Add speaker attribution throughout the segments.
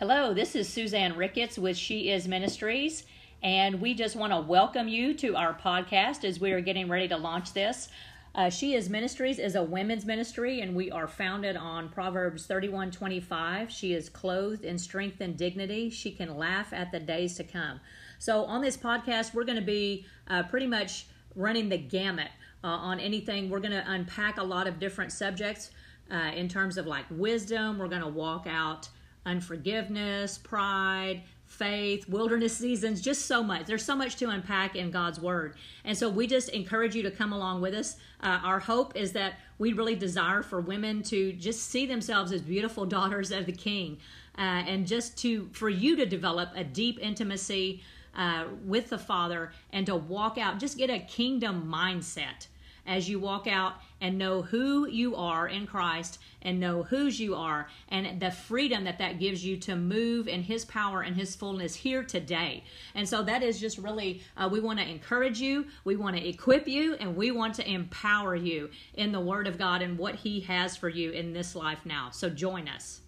Speaker 1: Hello, this is Suzanne Ricketts with She Is Ministries, and we just want to welcome you to our podcast as we are getting ready to launch this. Uh, she is Ministries is a women's ministry, and we are founded on Proverbs 31 25. She is clothed in strength and dignity. She can laugh at the days to come. So, on this podcast, we're going to be uh, pretty much running the gamut uh, on anything. We're going to unpack a lot of different subjects uh, in terms of like wisdom. We're going to walk out unforgiveness, pride, faith, wilderness seasons, just so much. There's so much to unpack in God's Word. And so we just encourage you to come along with us. Uh, our hope is that we really desire for women to just see themselves as beautiful daughters of the King uh, and just to for you to develop a deep intimacy uh, with the Father and to walk out, just get a kingdom mindset as you walk out and know who you are in Christ and know whose you are and the freedom that that gives you to move in His power and His fullness here today. And so that is just really, uh, we want to encourage you, we want to equip you, and we want to empower you in the Word of God and what He has for you in this life now. So join us.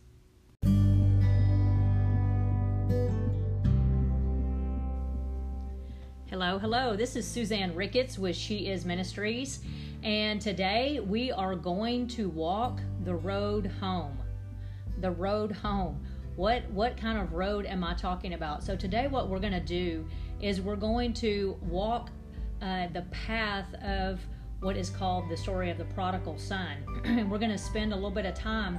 Speaker 1: Hello, hello. This is Suzanne Ricketts with She Is Ministries, and today we are going to walk the road home. The road home. What what kind of road am I talking about? So today, what we're going to do is we're going to walk uh, the path of what is called the story of the prodigal son, and we're going to spend a little bit of time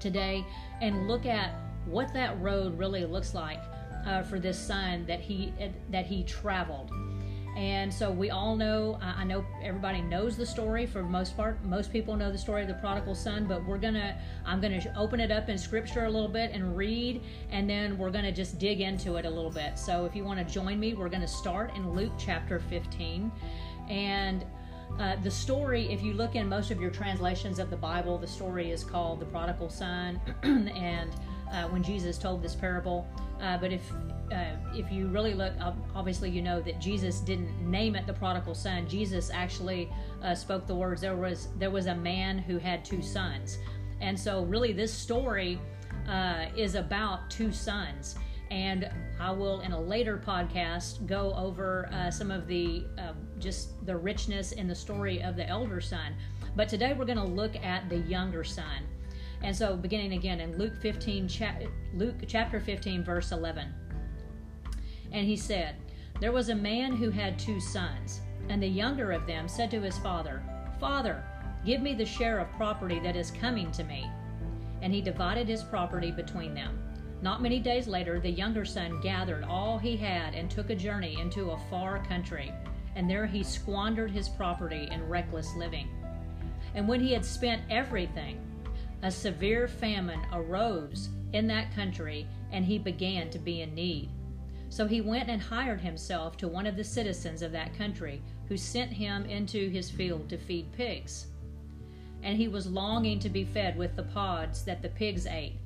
Speaker 1: today and look at what that road really looks like uh, for this son that he that he traveled. And so we all know, I know everybody knows the story for most part. Most people know the story of the prodigal son, but we're gonna, I'm gonna open it up in scripture a little bit and read, and then we're gonna just dig into it a little bit. So if you wanna join me, we're gonna start in Luke chapter 15. And uh, the story, if you look in most of your translations of the Bible, the story is called the prodigal son. and uh, when Jesus told this parable, uh, but if uh, if you really look, obviously you know that Jesus didn't name it the prodigal son. Jesus actually uh, spoke the words. There was there was a man who had two sons, and so really this story uh, is about two sons. And I will, in a later podcast, go over uh, some of the uh, just the richness in the story of the elder son. But today we're going to look at the younger son. And so, beginning again in Luke 15, cha- Luke chapter 15, verse 11. And he said, There was a man who had two sons, and the younger of them said to his father, Father, give me the share of property that is coming to me. And he divided his property between them. Not many days later, the younger son gathered all he had and took a journey into a far country, and there he squandered his property in reckless living. And when he had spent everything, a severe famine arose in that country, and he began to be in need. So he went and hired himself to one of the citizens of that country, who sent him into his field to feed pigs. And he was longing to be fed with the pods that the pigs ate,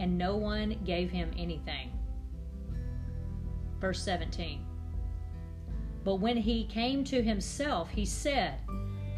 Speaker 1: and no one gave him anything. Verse 17 But when he came to himself, he said,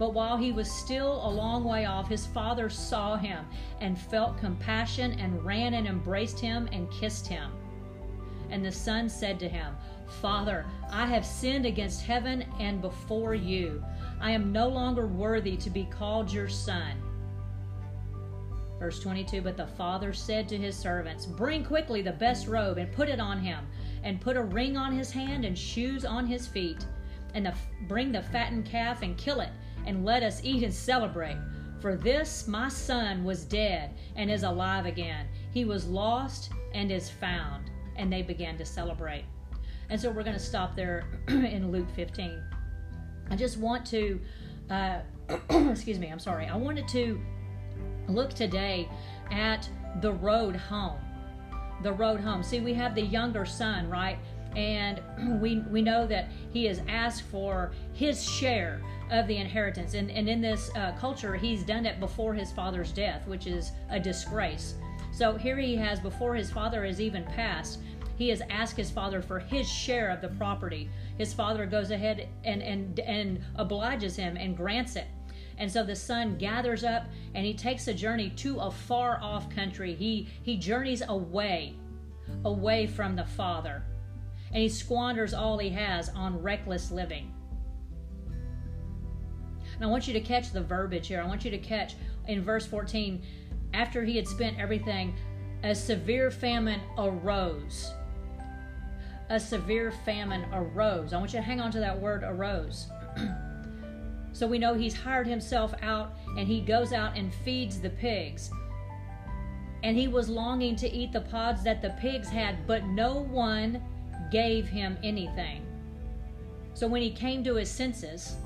Speaker 1: But while he was still a long way off, his father saw him and felt compassion and ran and embraced him and kissed him. And the son said to him, Father, I have sinned against heaven and before you. I am no longer worthy to be called your son. Verse 22 But the father said to his servants, Bring quickly the best robe and put it on him, and put a ring on his hand and shoes on his feet, and the, bring the fattened calf and kill it and let us eat and celebrate. For this my son was dead and is alive again. He was lost and is found. And they began to celebrate. And so we're going to stop there in Luke 15. I just want to, uh, excuse me, I'm sorry. I wanted to look today at the road home. The road home. See, we have the younger son, right? And we we know that he has asked for his share of the inheritance. And, and in this uh, culture, he's done it before his father's death, which is a disgrace. So here he has, before his father has even passed, he has asked his father for his share of the property. His father goes ahead and, and, and obliges him and grants it. And so the son gathers up and he takes a journey to a far off country. He, he journeys away, away from the father. And he squanders all he has on reckless living. And I want you to catch the verbiage here. I want you to catch in verse 14, after he had spent everything, a severe famine arose. A severe famine arose. I want you to hang on to that word arose. so we know he's hired himself out and he goes out and feeds the pigs. And he was longing to eat the pods that the pigs had, but no one gave him anything. So when he came to his senses,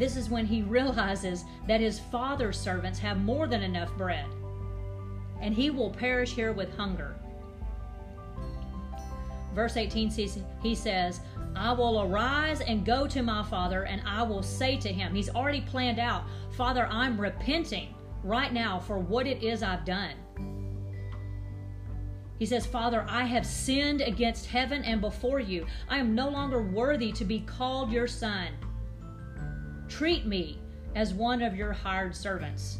Speaker 1: This is when he realizes that his father's servants have more than enough bread, and he will perish here with hunger. Verse 18 says, he says, I will arise and go to my father, and I will say to him, He's already planned out, Father, I'm repenting right now for what it is I've done. He says, Father, I have sinned against heaven and before you. I am no longer worthy to be called your son. Treat me as one of your hired servants.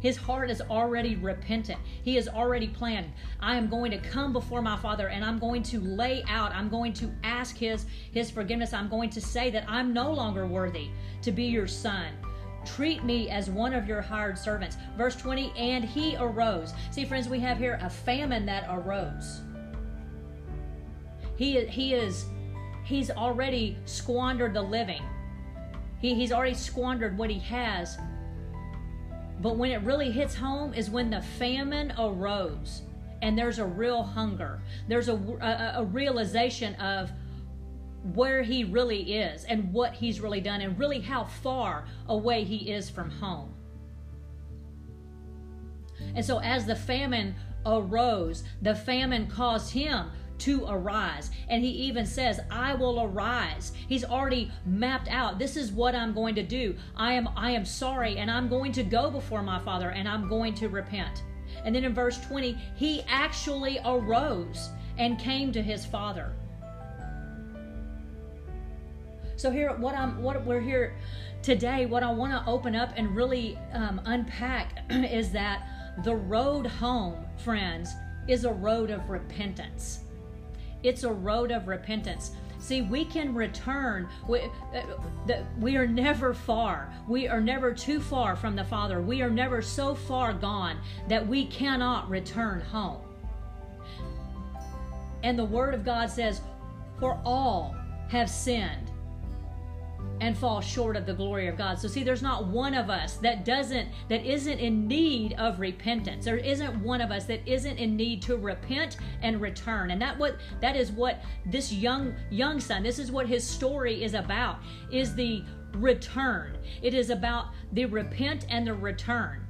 Speaker 1: His heart is already repentant. He has already planned. I am going to come before my Father and I'm going to lay out, I'm going to ask his his forgiveness. I'm going to say that I'm no longer worthy to be your son. Treat me as one of your hired servants. Verse 20, and he arose. See, friends, we have here a famine that arose. He, he is he's already squandered the living. He, he's already squandered what he has. But when it really hits home is when the famine arose and there's a real hunger. There's a, a, a realization of where he really is and what he's really done and really how far away he is from home. And so, as the famine arose, the famine caused him to arise. And he even says, I will arise. He's already mapped out this is what I'm going to do. I am I am sorry and I'm going to go before my father and I'm going to repent. And then in verse 20, he actually arose and came to his father. So here what I'm what we're here today what I want to open up and really um, unpack is that the road home, friends, is a road of repentance. It's a road of repentance. See, we can return. We, uh, we are never far. We are never too far from the Father. We are never so far gone that we cannot return home. And the Word of God says, For all have sinned and fall short of the glory of God. So see there's not one of us that doesn't that isn't in need of repentance. There isn't one of us that isn't in need to repent and return. And that what that is what this young young son, this is what his story is about is the return. It is about the repent and the return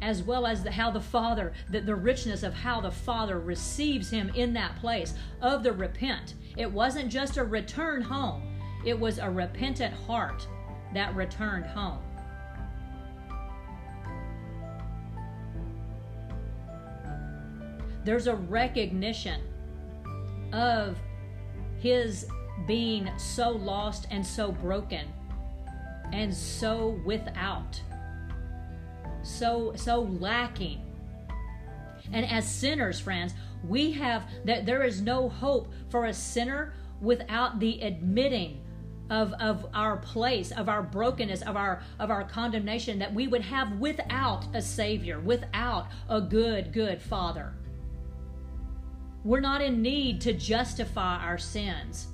Speaker 1: as well as the, how the Father, the, the richness of how the Father receives him in that place of the repent. It wasn't just a return home, it was a repentant heart that returned home. There's a recognition of his being so lost and so broken and so without so so lacking and as sinners friends we have that there is no hope for a sinner without the admitting of, of our place of our brokenness of our of our condemnation that we would have without a savior without a good good father. We're not in need to justify our sins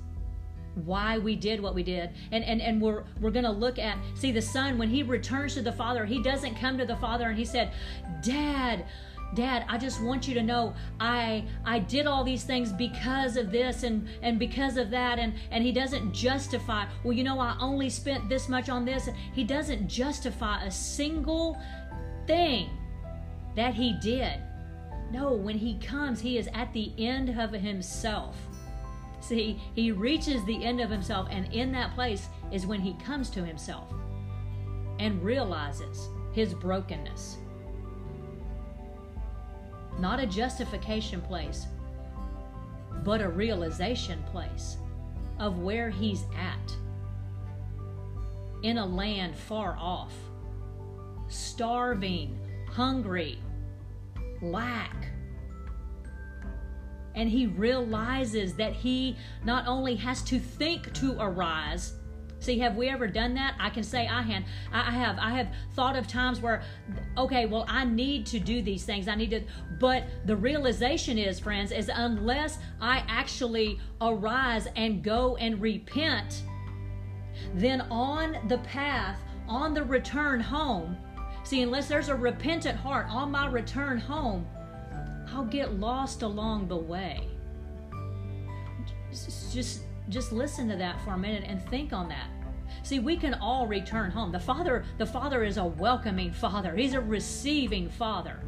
Speaker 1: why we did what we did. And and and we're we're going to look at see the son when he returns to the father he doesn't come to the father and he said dad dad i just want you to know i i did all these things because of this and and because of that and and he doesn't justify well you know i only spent this much on this he doesn't justify a single thing that he did. No, when he comes, he is at the end of himself. See, he reaches the end of himself, and in that place is when he comes to himself and realizes his brokenness. Not a justification place, but a realization place of where he's at in a land far off, starving, hungry, lack. And he realizes that he not only has to think to arise, See, have we ever done that? I can say I have. I have. I have thought of times where, okay, well, I need to do these things. I need to. But the realization is, friends, is unless I actually arise and go and repent, then on the path, on the return home, see, unless there's a repentant heart on my return home, I'll get lost along the way. Just just listen to that for a minute and think on that. See, we can all return home. The Father, the Father is a welcoming Father. He's a receiving Father.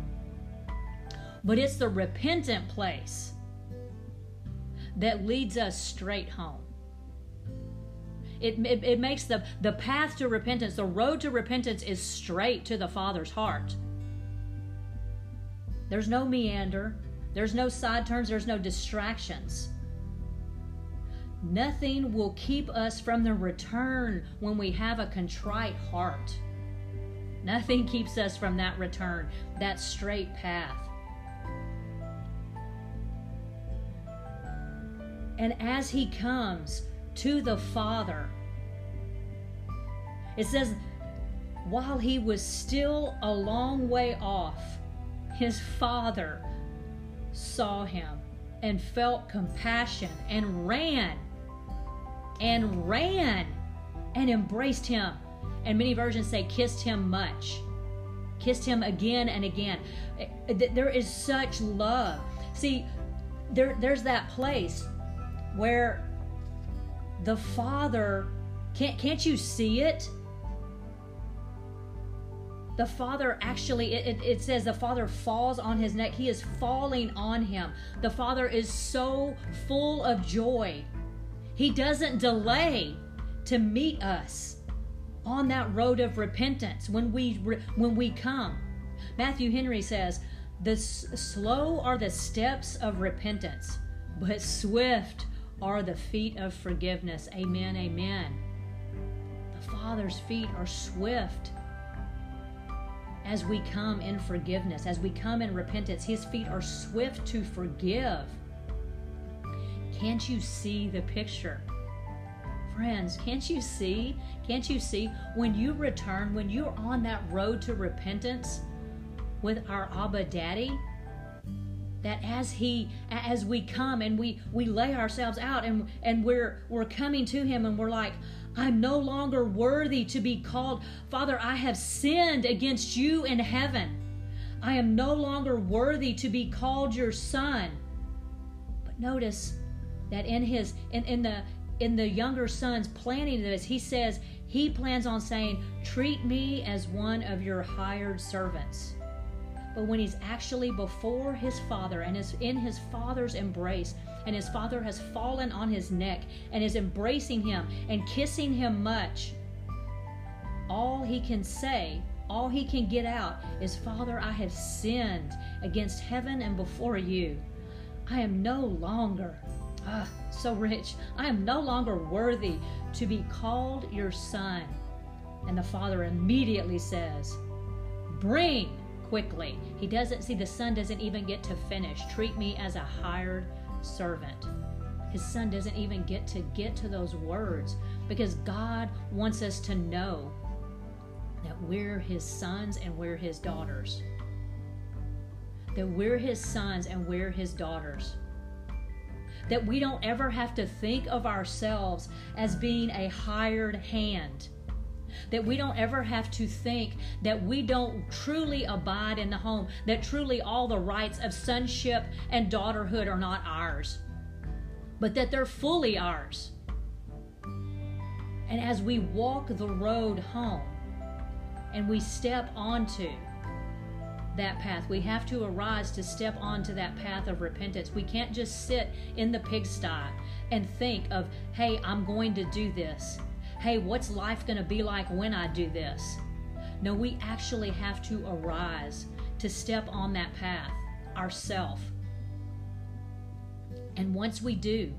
Speaker 1: But it's the repentant place that leads us straight home. It, it, it, makes the, the path to repentance, the road to repentance is straight to the Father's heart. There's no meander, there's no side turns, there's no distractions. Nothing will keep us from the return when we have a contrite heart. Nothing keeps us from that return, that straight path. And as he comes to the Father, it says, while he was still a long way off, his Father saw him and felt compassion and ran and ran and embraced him. And many versions say kissed him much. Kissed him again and again. There is such love. See, there, there's that place where the Father can't can't you see it? The Father actually, it, it, says the Father falls on his neck. He is falling on him. The Father is so full of joy he doesn't delay to meet us on that road of repentance when we when we come. Matthew Henry says, "The slow are the steps of repentance, but swift are the feet of forgiveness." Amen. Amen. The Father's feet are swift as we come in forgiveness, as we come in repentance. His feet are swift to forgive. Can't you see the picture? Friends, can't you see? Can't you see when you return, when you're on that road to repentance with our Abba Daddy? That as he as we come and we we lay ourselves out and and we're we're coming to him and we're like I'm no longer worthy to be called Father I have sinned against you in heaven I am no longer worthy to be called your son but notice that in his in, in the in the younger son's planning this he says he plans on saying treat me as one of your hired servants. But when he's actually before his father and is in his father's embrace and his father has fallen on his neck and is embracing him and kissing him much all he can say all he can get out is father i have sinned against heaven and before you. I am no longer Ah, so rich. I am no longer worthy to be called your son. And the father immediately says, Bring quickly. He doesn't see the son doesn't even get to finish. Treat me as a hired servant. His son doesn't even get to get to those words because God wants us to know that we're his sons and we're his daughters. That we're his sons and we're his daughters that we don't ever have to think of ourselves as being a hired hand. That we don't ever have to think that we don't truly abide in the home, that truly all the rights of sonship and daughterhood are not ours, but that they're fully ours. And as we walk the road home and we step onto that path. We have to arise to step onto that path of repentance. We can't just sit in the pigsty and think of, hey, I'm going to do this. Hey, what's life going to be like when I do this? No, we actually have to arise to step on that path ourself. And once we do,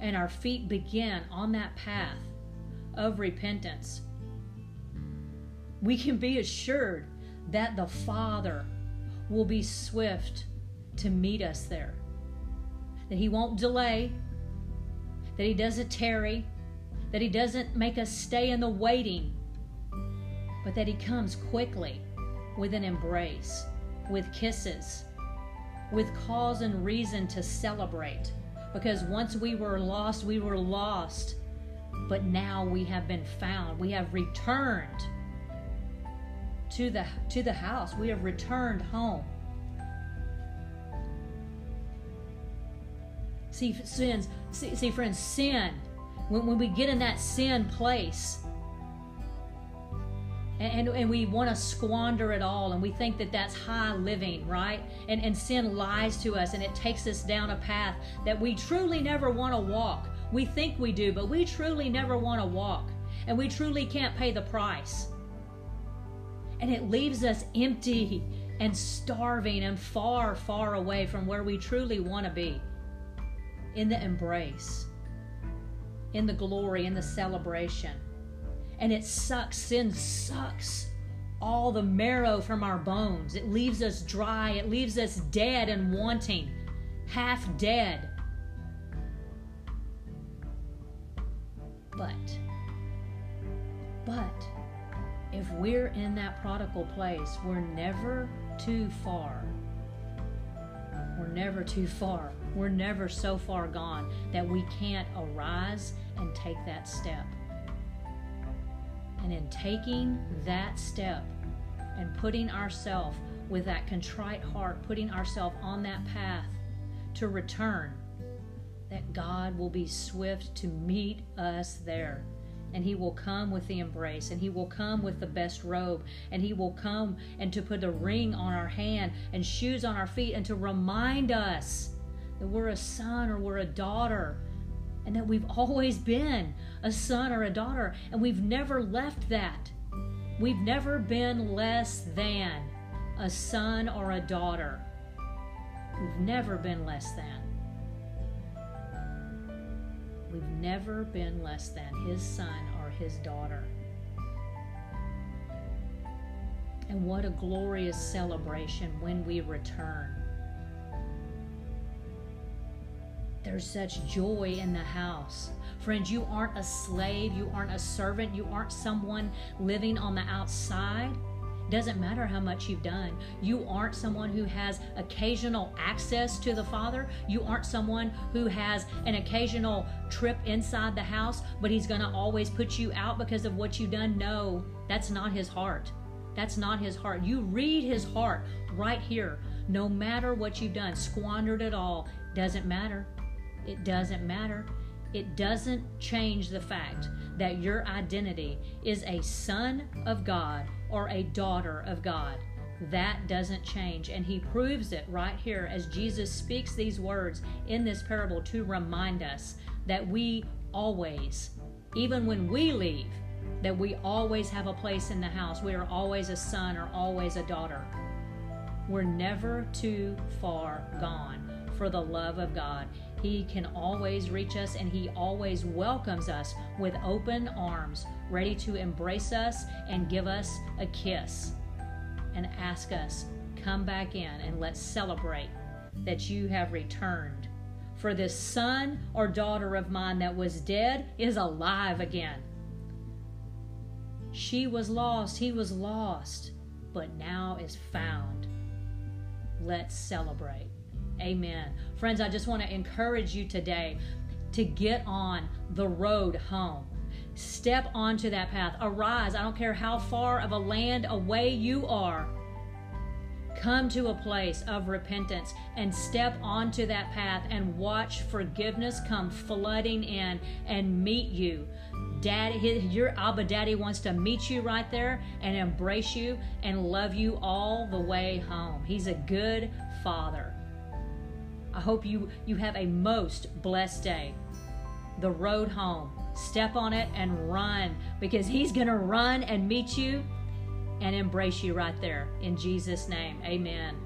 Speaker 1: and our feet begin on that path of repentance, we can be assured that the Father will be swift to meet us there. That He won't delay, that He doesn't tarry, that He doesn't make us stay in the waiting, but that He comes quickly with an embrace, with kisses, with cause and reason to celebrate. Because once we were lost, we were lost, but now we have been found. We have returned to the to the house. We have returned home. See, sins. See, see friends, sin. When, when we get in that sin place, and, and, we want to squander it all and we think that that's high living right and, and sin lies to us and it takes us down a path that we truly never want to walk we think we do but we truly never want to walk and we truly can't pay the price and it leaves us empty and starving and far, far away from where we truly want to be in the embrace, in the glory, in the celebration. And it sucks, sin sucks all the marrow from our bones. It leaves us dry, it leaves us dead and wanting, half dead. But, but, if we're in that prodigal place, we're never too far. We're never too far. We're never so far gone that we can't arise and take that step. And in taking that step and putting ourselves with that contrite heart, putting ourselves on that path to return, that God will be swift to meet us there and he will come with the embrace and he will come with the best robe and he will come and to put a ring on our hand and shoes on our feet and to remind us that we're a son or we're a daughter and that we've always been a son or a daughter and we've never left that. We've never been less than a son or a daughter. We've never been less than We've never been less than his son or his daughter. And what a glorious celebration when we return. There's such joy in the house. Friends, you aren't a slave, you aren't a servant, you aren't someone living on the outside. Doesn't matter how much you've done. You aren't someone who has occasional access to the Father. You aren't someone who has an occasional trip inside the house, but He's going to always put you out because of what you've done. No, that's not His heart. That's not His heart. You read His heart right here. No matter what you've done, squandered it all, doesn't matter. It doesn't matter. It doesn't change the fact that your identity is a son of God or a daughter of God. That doesn't change. And he proves it right here as Jesus speaks these words in this parable to remind us that we always, even when we leave, that we always have a place in the house. We are always a son or always a daughter. We're never too far gone for the love of God. He can always reach us and He always welcomes us with open arms, ready to embrace us and give us a kiss and ask us, Come back in and let's celebrate that you have returned. For this son or daughter of mine that was dead is alive again. She was lost, he was lost, but now is found. Let's celebrate. Amen. Friends, I just want to encourage you today to get on the road home. Step onto that path. Arise. I don't care how far of a land away you are. Come to a place of repentance and step onto that path and watch forgiveness come flooding in and meet you Daddy, his, your Abba Daddy wants to meet you right there and embrace you and love you all the way home. He's a good father. I hope you you have a most blessed day. The road home. Step on it and run because he's going to run and meet you and embrace you right there. In Jesus' name, amen.